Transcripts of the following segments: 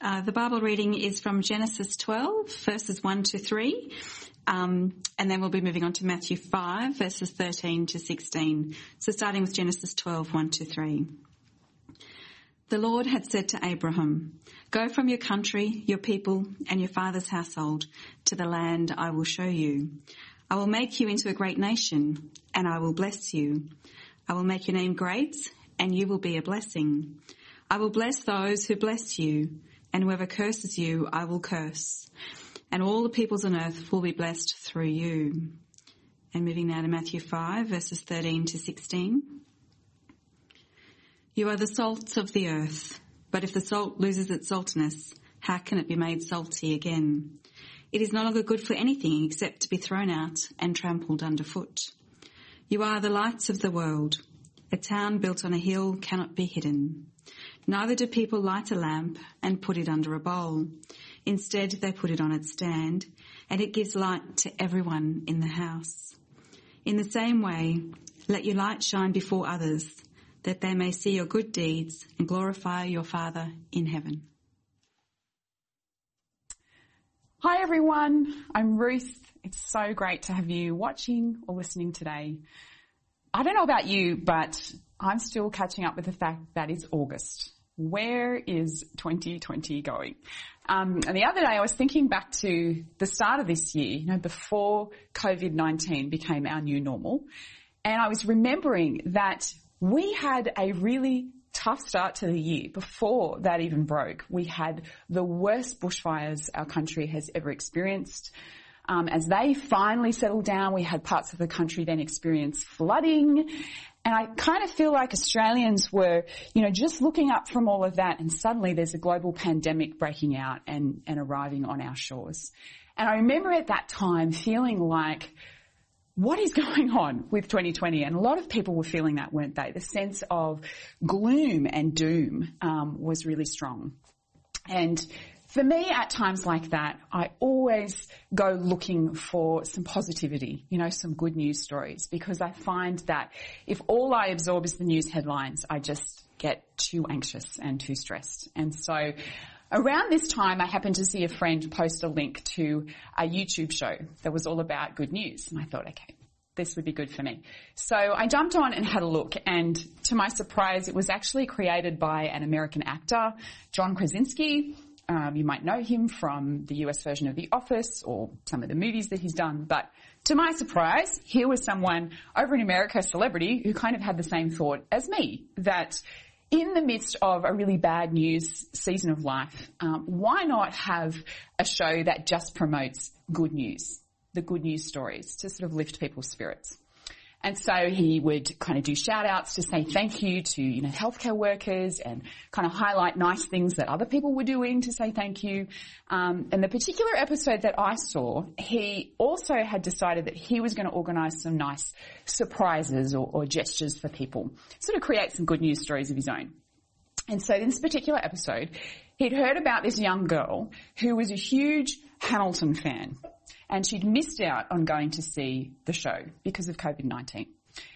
Uh, the Bible reading is from Genesis 12, verses 1 to 3. Um, and then we'll be moving on to Matthew 5, verses 13 to 16. So starting with Genesis 12, 1 to 3. The Lord had said to Abraham, Go from your country, your people, and your father's household to the land I will show you. I will make you into a great nation, and I will bless you. I will make your name great, and you will be a blessing. I will bless those who bless you, and whoever curses you, I will curse. And all the peoples on earth will be blessed through you. And moving now to Matthew 5, verses 13 to 16. You are the salt of the earth, but if the salt loses its saltiness, how can it be made salty again? It is no longer good for anything except to be thrown out and trampled underfoot. You are the lights of the world. A town built on a hill cannot be hidden. Neither do people light a lamp and put it under a bowl. Instead, they put it on its stand, and it gives light to everyone in the house. In the same way, let your light shine before others, that they may see your good deeds and glorify your Father in heaven. Hi everyone, I'm Ruth. It's so great to have you watching or listening today. I don't know about you, but I'm still catching up with the fact that it's August. Where is 2020 going? Um, and the other day I was thinking back to the start of this year, you know, before COVID-19 became our new normal. And I was remembering that we had a really tough start to the year before that even broke. We had the worst bushfires our country has ever experienced. Um, as they finally settled down, we had parts of the country then experience flooding. And I kind of feel like Australians were, you know, just looking up from all of that and suddenly there's a global pandemic breaking out and, and arriving on our shores. And I remember at that time feeling like what is going on with 2020? And a lot of people were feeling that, weren't they? The sense of gloom and doom um, was really strong. And for me, at times like that, I always go looking for some positivity, you know, some good news stories, because I find that if all I absorb is the news headlines, I just get too anxious and too stressed. And so Around this time, I happened to see a friend post a link to a YouTube show that was all about good news. And I thought, okay, this would be good for me. So I jumped on and had a look and to my surprise, it was actually created by an American actor, John Krasinski. Um, you might know him from the US version of The Office or some of the movies that he's done, but to my surprise, here was someone over in America, a celebrity, who kind of had the same thought as me, that in the midst of a really bad news season of life, um, why not have a show that just promotes good news, the good news stories to sort of lift people's spirits? And so he would kind of do shout outs to say thank you to, you know, healthcare workers and kind of highlight nice things that other people were doing to say thank you. Um, and the particular episode that I saw, he also had decided that he was going to organize some nice surprises or, or gestures for people, sort of create some good news stories of his own. And so in this particular episode, he'd heard about this young girl who was a huge Hamilton fan and she'd missed out on going to see the show because of COVID-19.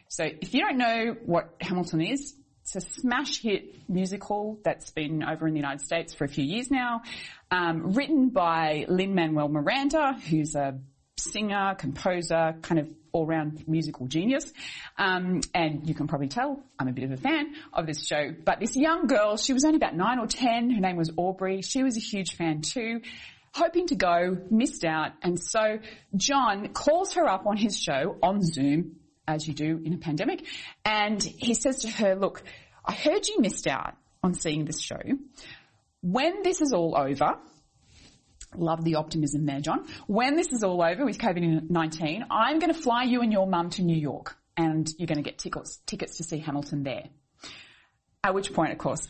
So if you don't know what Hamilton is, it's a smash hit musical that's been over in the United States for a few years now, um, written by Lin-Manuel Miranda, who's a singer, composer, kind of all-round musical genius. Um, and you can probably tell I'm a bit of a fan of this show. But this young girl, she was only about nine or ten. Her name was Aubrey. She was a huge fan too hoping to go, missed out. And so John calls her up on his show on Zoom, as you do in a pandemic. And he says to her, look, I heard you missed out on seeing this show. When this is all over, love the optimism there, John. When this is all over with COVID-19, I'm going to fly you and your mum to New York and you're going to get tickets, tickets to see Hamilton there. At which point, of course,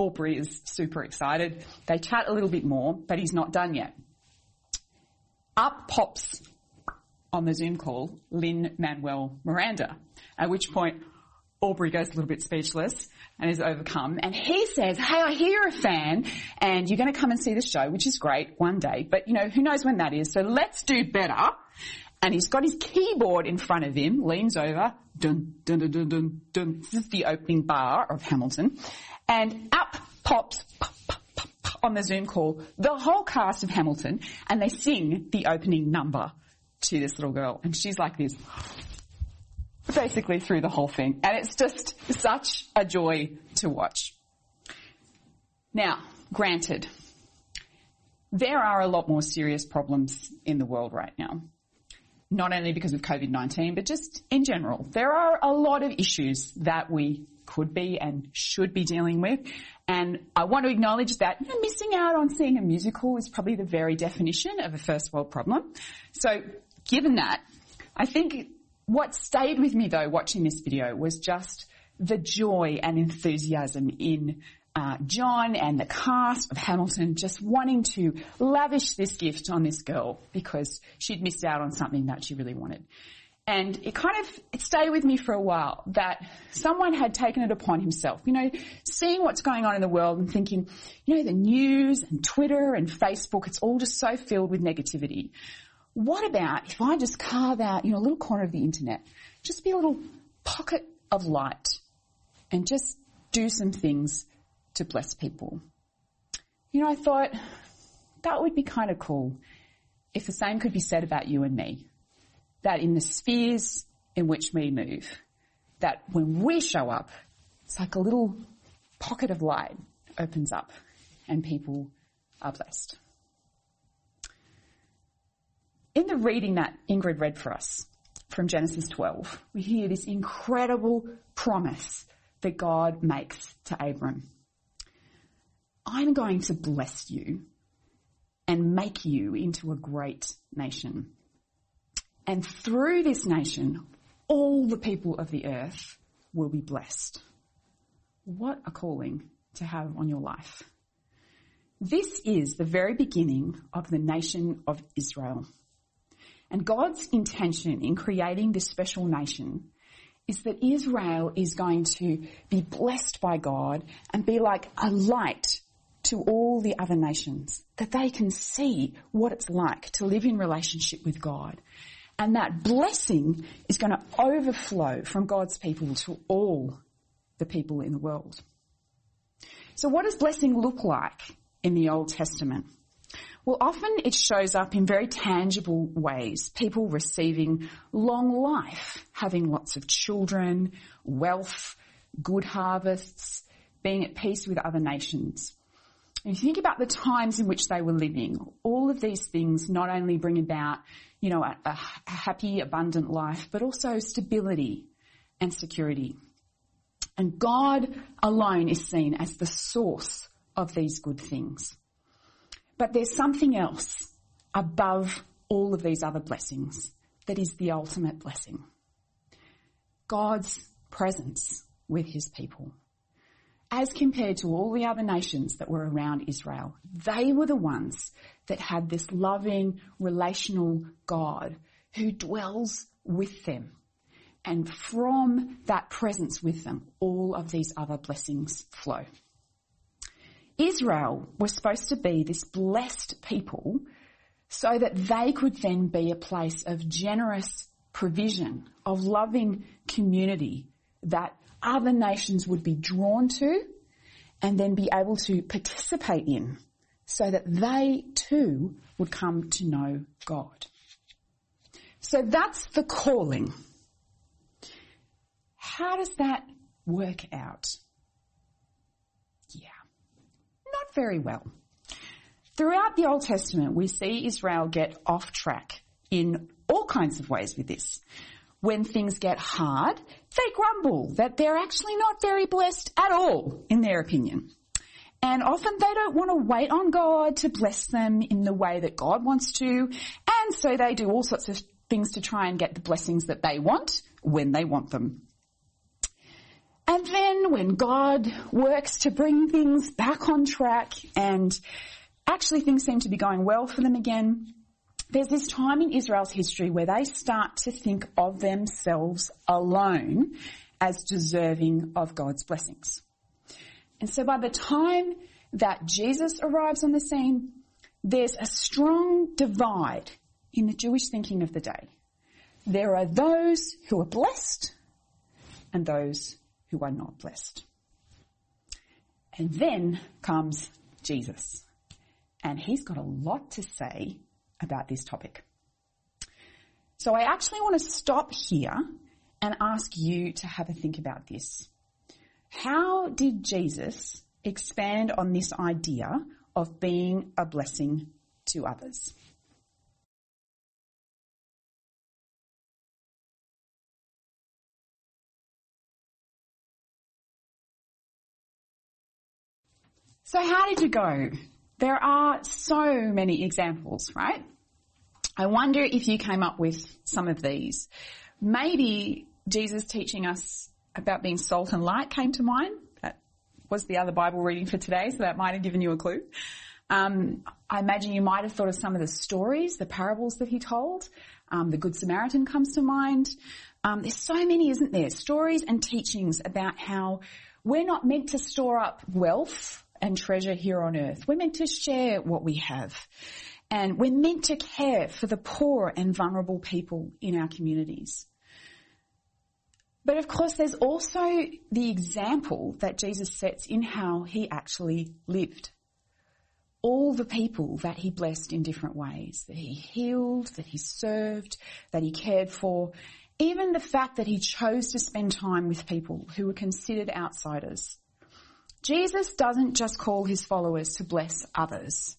Aubrey is super excited. They chat a little bit more, but he's not done yet. Up pops on the Zoom call Lin-Manuel Miranda, at which point Aubrey goes a little bit speechless and is overcome. And he says, hey, I hear you're a fan and you're going to come and see the show, which is great one day, but you know, who knows when that is. So let's do better. And he's got his keyboard in front of him, leans over, dun, dun, dun, dun, dun, dun. This is the opening bar of Hamilton. And up pops, pop, pop, pop, pop, on the Zoom call the whole cast of Hamilton and they sing the opening number to this little girl. And she's like this, basically through the whole thing. And it's just such a joy to watch. Now, granted, there are a lot more serious problems in the world right now. Not only because of COVID-19, but just in general. There are a lot of issues that we could be and should be dealing with. And I want to acknowledge that you know, missing out on seeing a musical is probably the very definition of a first world problem. So given that, I think what stayed with me though watching this video was just the joy and enthusiasm in uh, John and the cast of Hamilton just wanting to lavish this gift on this girl because she'd missed out on something that she really wanted. And it kind of, it stayed with me for a while that someone had taken it upon himself, you know, seeing what's going on in the world and thinking, you know, the news and Twitter and Facebook, it's all just so filled with negativity. What about if I just carve out, you know, a little corner of the internet, just be a little pocket of light and just do some things to bless people? You know, I thought that would be kind of cool if the same could be said about you and me that in the spheres in which we move, that when we show up, it's like a little pocket of light opens up and people are blessed. In the reading that Ingrid read for us from Genesis 12, we hear this incredible promise that God makes to Abram. I'm going to bless you and make you into a great nation. And through this nation, all the people of the earth will be blessed. What a calling to have on your life. This is the very beginning of the nation of Israel. And God's intention in creating this special nation is that Israel is going to be blessed by God and be like a light to all the other nations, that they can see what it's like to live in relationship with God and that blessing is going to overflow from God's people to all the people in the world. So what does blessing look like in the Old Testament? Well, often it shows up in very tangible ways. People receiving long life, having lots of children, wealth, good harvests, being at peace with other nations. If you think about the times in which they were living, all of these things not only bring about you know, a, a happy, abundant life, but also stability and security. And God alone is seen as the source of these good things. But there's something else above all of these other blessings that is the ultimate blessing. God's presence with his people. As compared to all the other nations that were around Israel, they were the ones that had this loving, relational God who dwells with them. And from that presence with them, all of these other blessings flow. Israel was supposed to be this blessed people so that they could then be a place of generous provision, of loving community that other nations would be drawn to and then be able to participate in so that they too would come to know God. So that's the calling. How does that work out? Yeah, not very well. Throughout the Old Testament, we see Israel get off track in all kinds of ways with this. When things get hard, they grumble that they're actually not very blessed at all, in their opinion. And often they don't want to wait on God to bless them in the way that God wants to. And so they do all sorts of things to try and get the blessings that they want when they want them. And then when God works to bring things back on track and actually things seem to be going well for them again, there's this time in Israel's history where they start to think of themselves alone as deserving of God's blessings. And so by the time that Jesus arrives on the scene, there's a strong divide in the Jewish thinking of the day. There are those who are blessed and those who are not blessed. And then comes Jesus. and he's got a lot to say about this topic. So I actually want to stop here and ask you to have a think about this. How did Jesus expand on this idea of being a blessing to others? So how did you go? There are so many examples, right? I wonder if you came up with some of these. Maybe Jesus teaching us about being salt and light came to mind. That was the other Bible reading for today, so that might have given you a clue. Um, I imagine you might have thought of some of the stories, the parables that he told. Um, the Good Samaritan comes to mind. Um, there's so many, isn't there? Stories and teachings about how we're not meant to store up wealth and treasure here on earth. We're meant to share what we have. And we're meant to care for the poor and vulnerable people in our communities. But of course, there's also the example that Jesus sets in how he actually lived. All the people that he blessed in different ways, that he healed, that he served, that he cared for, even the fact that he chose to spend time with people who were considered outsiders Jesus doesn't just call his followers to bless others.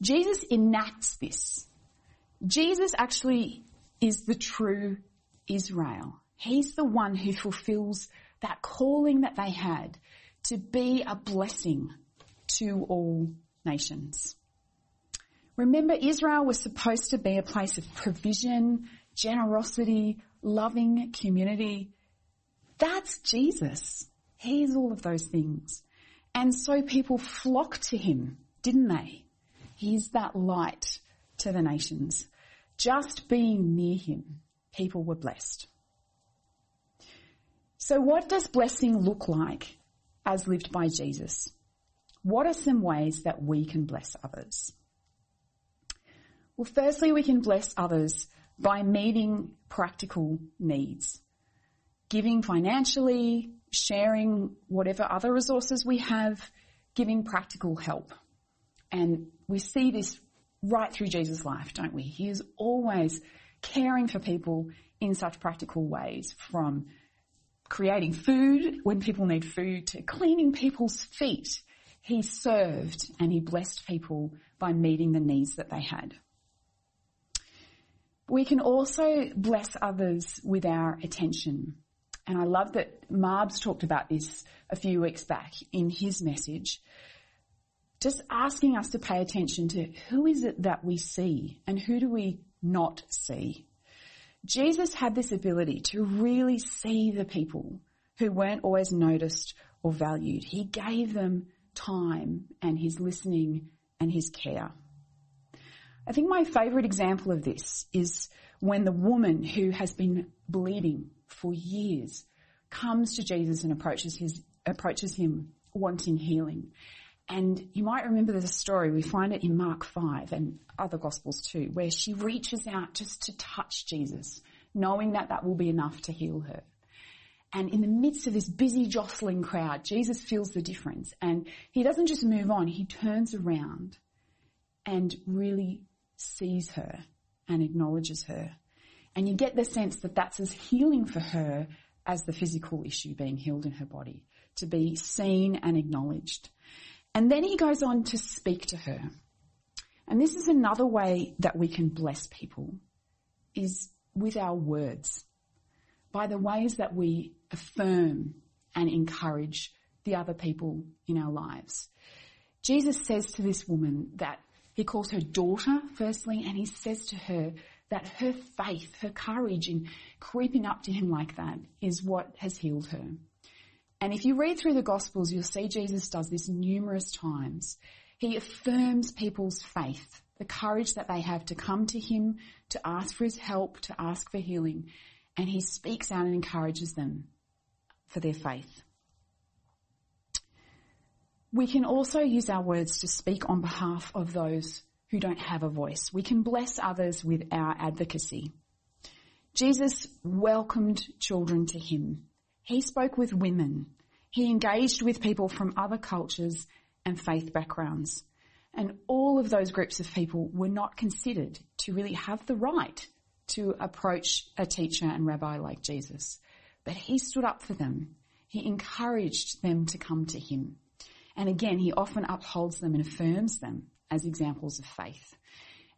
Jesus enacts this. Jesus actually is the true Israel. He's the one who fulfills that calling that they had to be a blessing to all nations. Remember, Israel was supposed to be a place of provision, generosity, loving community. That's Jesus. He's all of those things. And so people flocked to him, didn't they? He's that light to the nations. Just being near him, people were blessed. So what does blessing look like as lived by Jesus? What are some ways that we can bless others? Well, firstly, we can bless others by meeting practical needs. Giving financially, sharing whatever other resources we have, giving practical help. And we see this right through Jesus' life, don't we? He is always caring for people in such practical ways from creating food when people need food to cleaning people's feet. He served and he blessed people by meeting the needs that they had. We can also bless others with our attention. And I love that Marbs talked about this a few weeks back in his message. Just asking us to pay attention to who is it that we see and who do we not see. Jesus had this ability to really see the people who weren't always noticed or valued. He gave them time and his listening and his care. I think my favourite example of this is when the woman who has been bleeding for years comes to Jesus and approaches his, approaches him wanting healing. And you might remember the story, we find it in Mark 5 and other gospels too, where she reaches out just to touch Jesus, knowing that that will be enough to heal her. And in the midst of this busy jostling crowd, Jesus feels the difference and he doesn't just move on, he turns around and really sees her and acknowledges her and you get the sense that that's as healing for her as the physical issue being healed in her body, to be seen and acknowledged. And then he goes on to speak to her. And this is another way that we can bless people, is with our words, by the ways that we affirm and encourage the other people in our lives. Jesus says to this woman that he calls her daughter, firstly, and he says to her that her faith, her courage in creeping up to him like that is what has healed her. And if you read through the Gospels, you'll see Jesus does this numerous times. He affirms people's faith, the courage that they have to come to him, to ask for his help, to ask for healing. And he speaks out and encourages them for their faith. We can also use our words to speak on behalf of those who don't have a voice. We can bless others with our advocacy. Jesus welcomed children to him. He spoke with women. He engaged with people from other cultures and faith backgrounds. And all of those groups of people were not considered to really have the right to approach a teacher and rabbi like Jesus. But he stood up for them. He encouraged them to come to him. And again, he often upholds them and affirms them as examples of faith.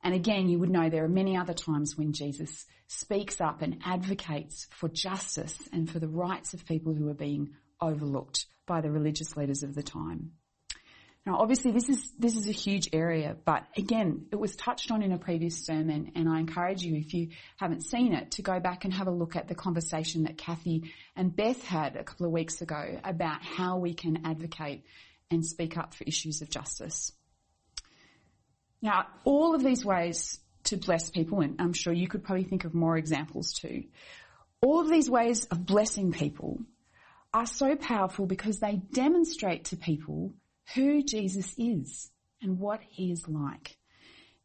And again, you would know there are many other times when Jesus speaks up and advocates for justice and for the rights of people who are being overlooked by the religious leaders of the time. Now, obviously, this is this is a huge area, but again, it was touched on in a previous sermon, and I encourage you, if you haven't seen it, to go back and have a look at the conversation that Kathy and Beth had a couple of weeks ago about how we can advocate and speak up for issues of justice. Now, all of these ways to bless people, and I'm sure you could probably think of more examples too, all of these ways of blessing people are so powerful because they demonstrate to people who Jesus is and what he is like.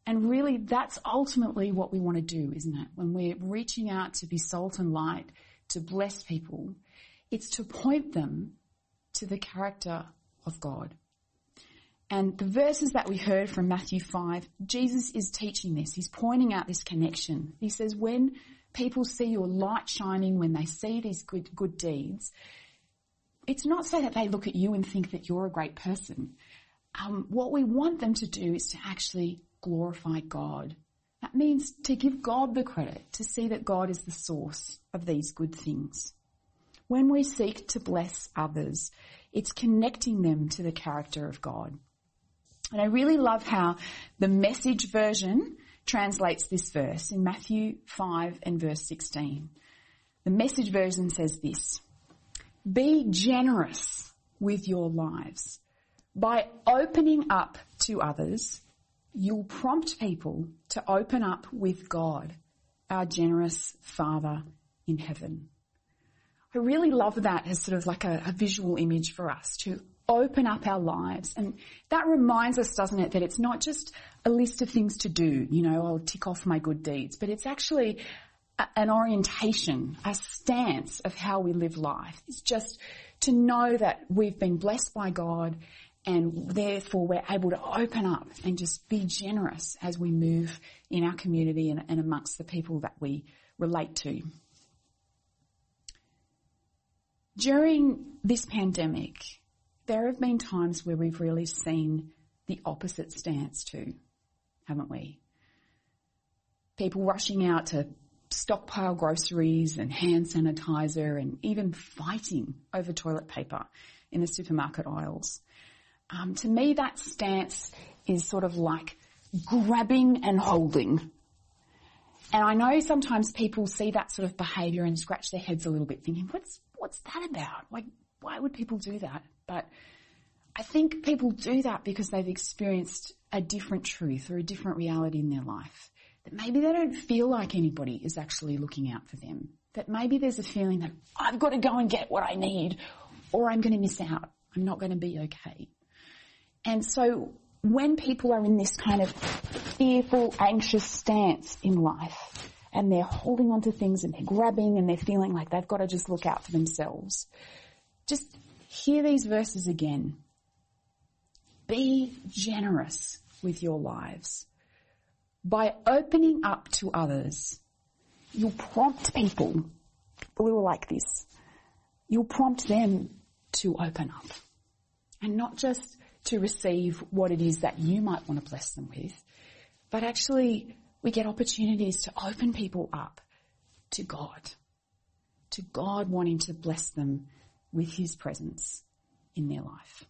And really, that's ultimately what we want to do, isn't it? When we're reaching out to be salt and light, to bless people, it's to point them to the character of God. And the verses that we heard from Matthew 5, Jesus is teaching this. He's pointing out this connection. He says, when people see your light shining, when they see these good, good deeds, it's not so that they look at you and think that you're a great person. Um, what we want them to do is to actually glorify God. That means to give God the credit, to see that God is the source of these good things. When we seek to bless others, it's connecting them to the character of God. And I really love how the message version translates this verse in Matthew 5 and verse 16. The message version says this, be generous with your lives. By opening up to others, you'll prompt people to open up with God, our generous Father in heaven. I really love that as sort of like a, a visual image for us to open up our lives. And that reminds us, doesn't it, that it's not just a list of things to do, you know, I'll tick off my good deeds, but it's actually an orientation, a stance of how we live life. It's just to know that we've been blessed by God and therefore we're able to open up and just be generous as we move in our community and, and amongst the people that we relate to. During this pandemic, there have been times where we've really seen the opposite stance too, haven't we? People rushing out to stockpile groceries and hand sanitizer and even fighting over toilet paper in the supermarket aisles. Um, to me, that stance is sort of like grabbing and holding. And I know sometimes people see that sort of behaviour and scratch their heads a little bit thinking, what's, what's that about? Like, why would people do that? But I think people do that because they've experienced a different truth or a different reality in their life. That maybe they don't feel like anybody is actually looking out for them. That maybe there's a feeling that I've got to go and get what I need or I'm going to miss out. I'm not going to be okay. And so when people are in this kind of fearful, anxious stance in life and they're holding on to things and they're grabbing and they're feeling like they've got to just look out for themselves, just hear these verses again. Be generous with your lives. By opening up to others, you'll prompt people, who are like this, you'll prompt them to open up. And not just to receive what it is that you might want to bless them with, but actually we get opportunities to open people up to God, to God wanting to bless them with His presence in their life.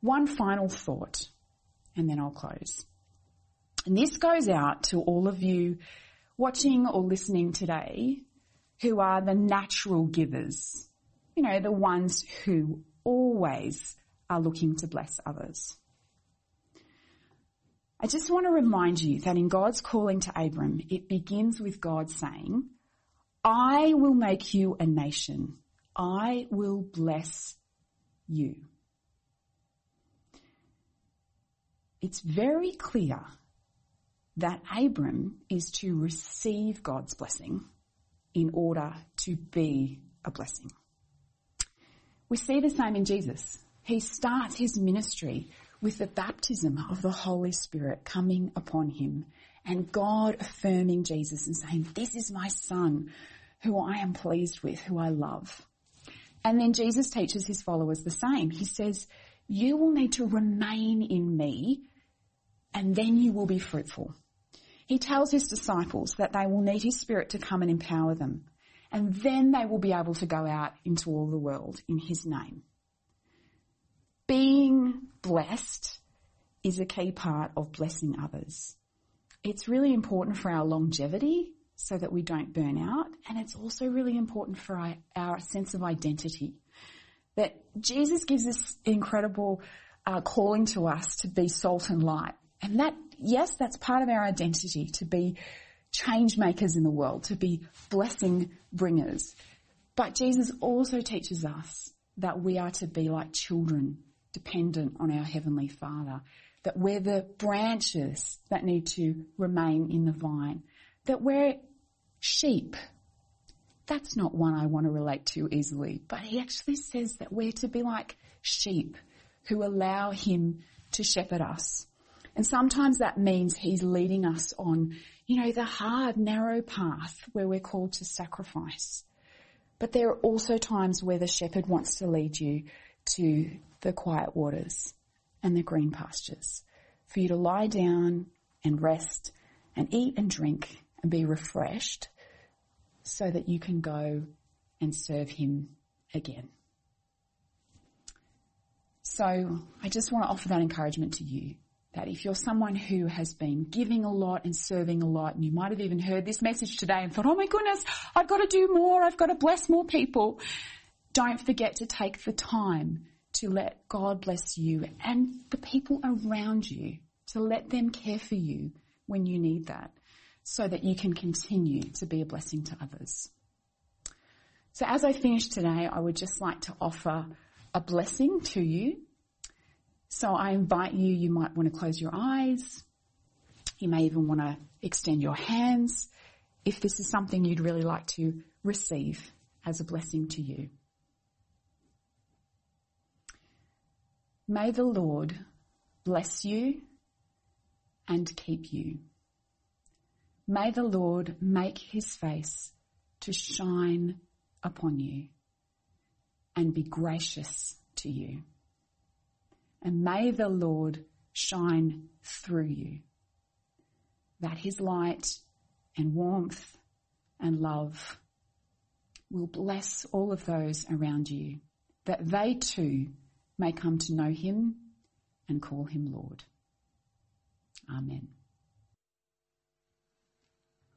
One final thought, and then I'll close. And this goes out to all of you watching or listening today who are the natural givers. You know, the ones who always are looking to bless others. I just want to remind you that in God's calling to Abram, it begins with God saying, I will make you a nation. I will bless you. It's very clear that Abram is to receive God's blessing in order to be a blessing. We see the same in Jesus. he starts his ministry with the baptism of the Holy Spirit coming upon him and God affirming Jesus and saying, this is my son who I am pleased with, who I love. And then Jesus teaches his followers the same. He says, you will need to remain in me and then you will be fruitful. He tells his disciples that they will need his spirit to come and empower them and then they will be able to go out into all the world in his name. Being blessed is a key part of blessing others. It's really important for our longevity so that we don't burn out. And it's also really important for our, our sense of identity. That Jesus gives us incredible uh, calling to us to be salt and light. And that, yes, that's part of our identity, to be change makers in the world, to be blessing bringers. But Jesus also teaches us that we are to be like children, dependent on our Heavenly Father. That we're the branches that need to remain in the vine. That we're sheep. That's not one I want to relate to easily, but he actually says that we're to be like sheep who allow him to shepherd us. And sometimes that means he's leading us on, you know, the hard, narrow path where we're called to sacrifice. But there are also times where the shepherd wants to lead you to the quiet waters and the green pastures for you to lie down and rest and eat and drink and be refreshed so that you can go and serve him again. So I just want to offer that encouragement to you that if you're someone who has been giving a lot and serving a lot, and you might have even heard this message today and thought, oh my goodness, I've got to do more, I've got to bless more people, don't forget to take the time to let God bless you and the people around you, to let them care for you when you need that so that you can continue to be a blessing to others. So as I finish today, I would just like to offer a blessing to you. So I invite you, you might want to close your eyes. You may even want to extend your hands if this is something you'd really like to receive as a blessing to you. May the Lord bless you and keep you. May the Lord make his face to shine upon you and be gracious to you. And may the Lord shine through you that his light and warmth and love will bless all of those around you, that they too may come to know him and call him Lord. Amen.